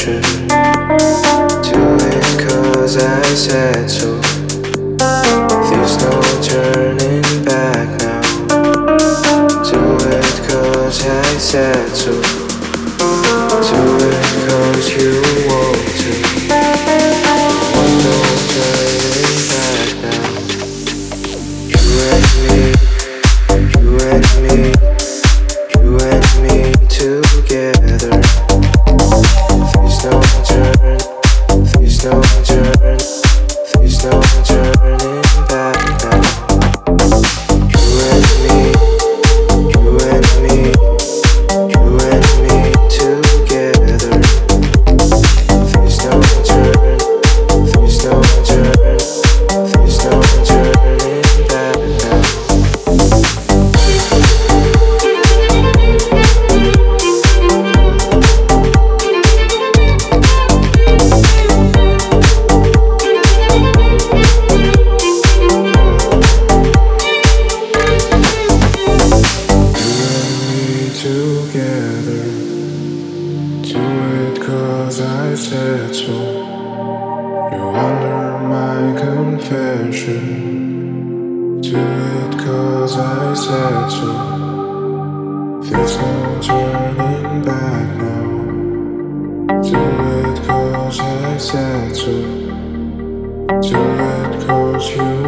confession. Do it cause I said so. There's no turning back now. Do it cause I said so. I said so. You honor my confession. Do it cause I said so. There's no turning back now. Do it cause I said so. Do it cause you.